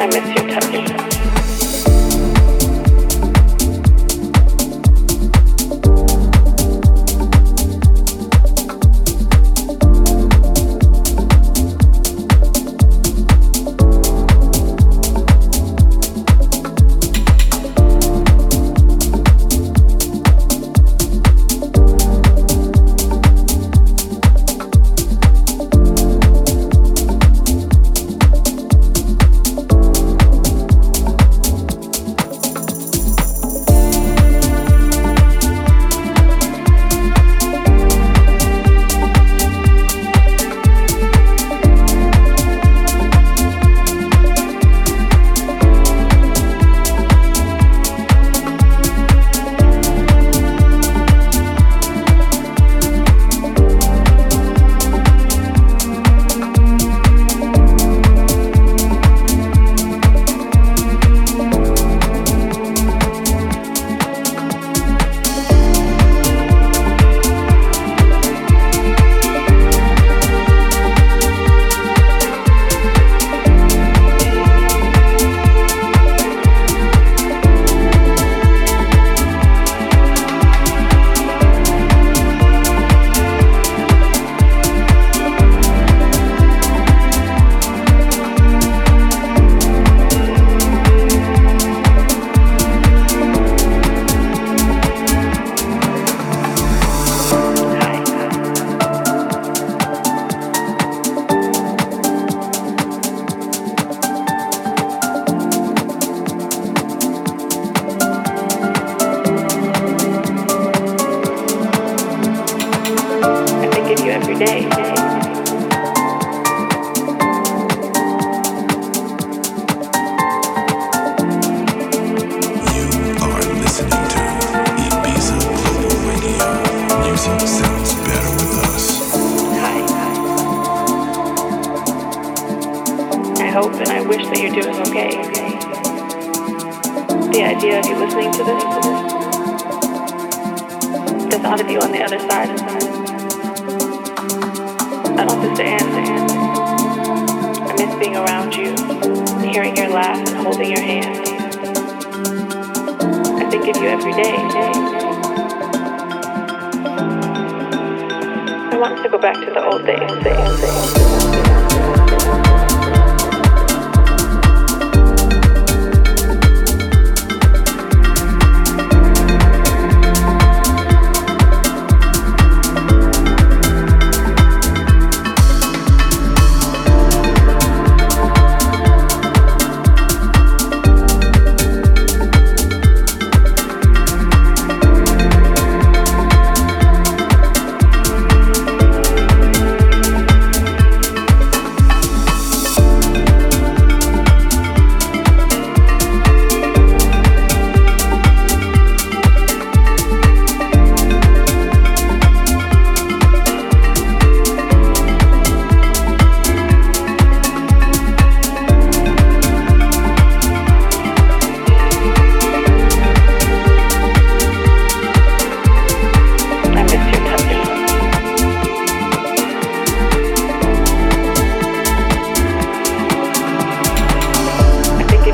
I miss your on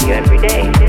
the other side.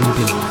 你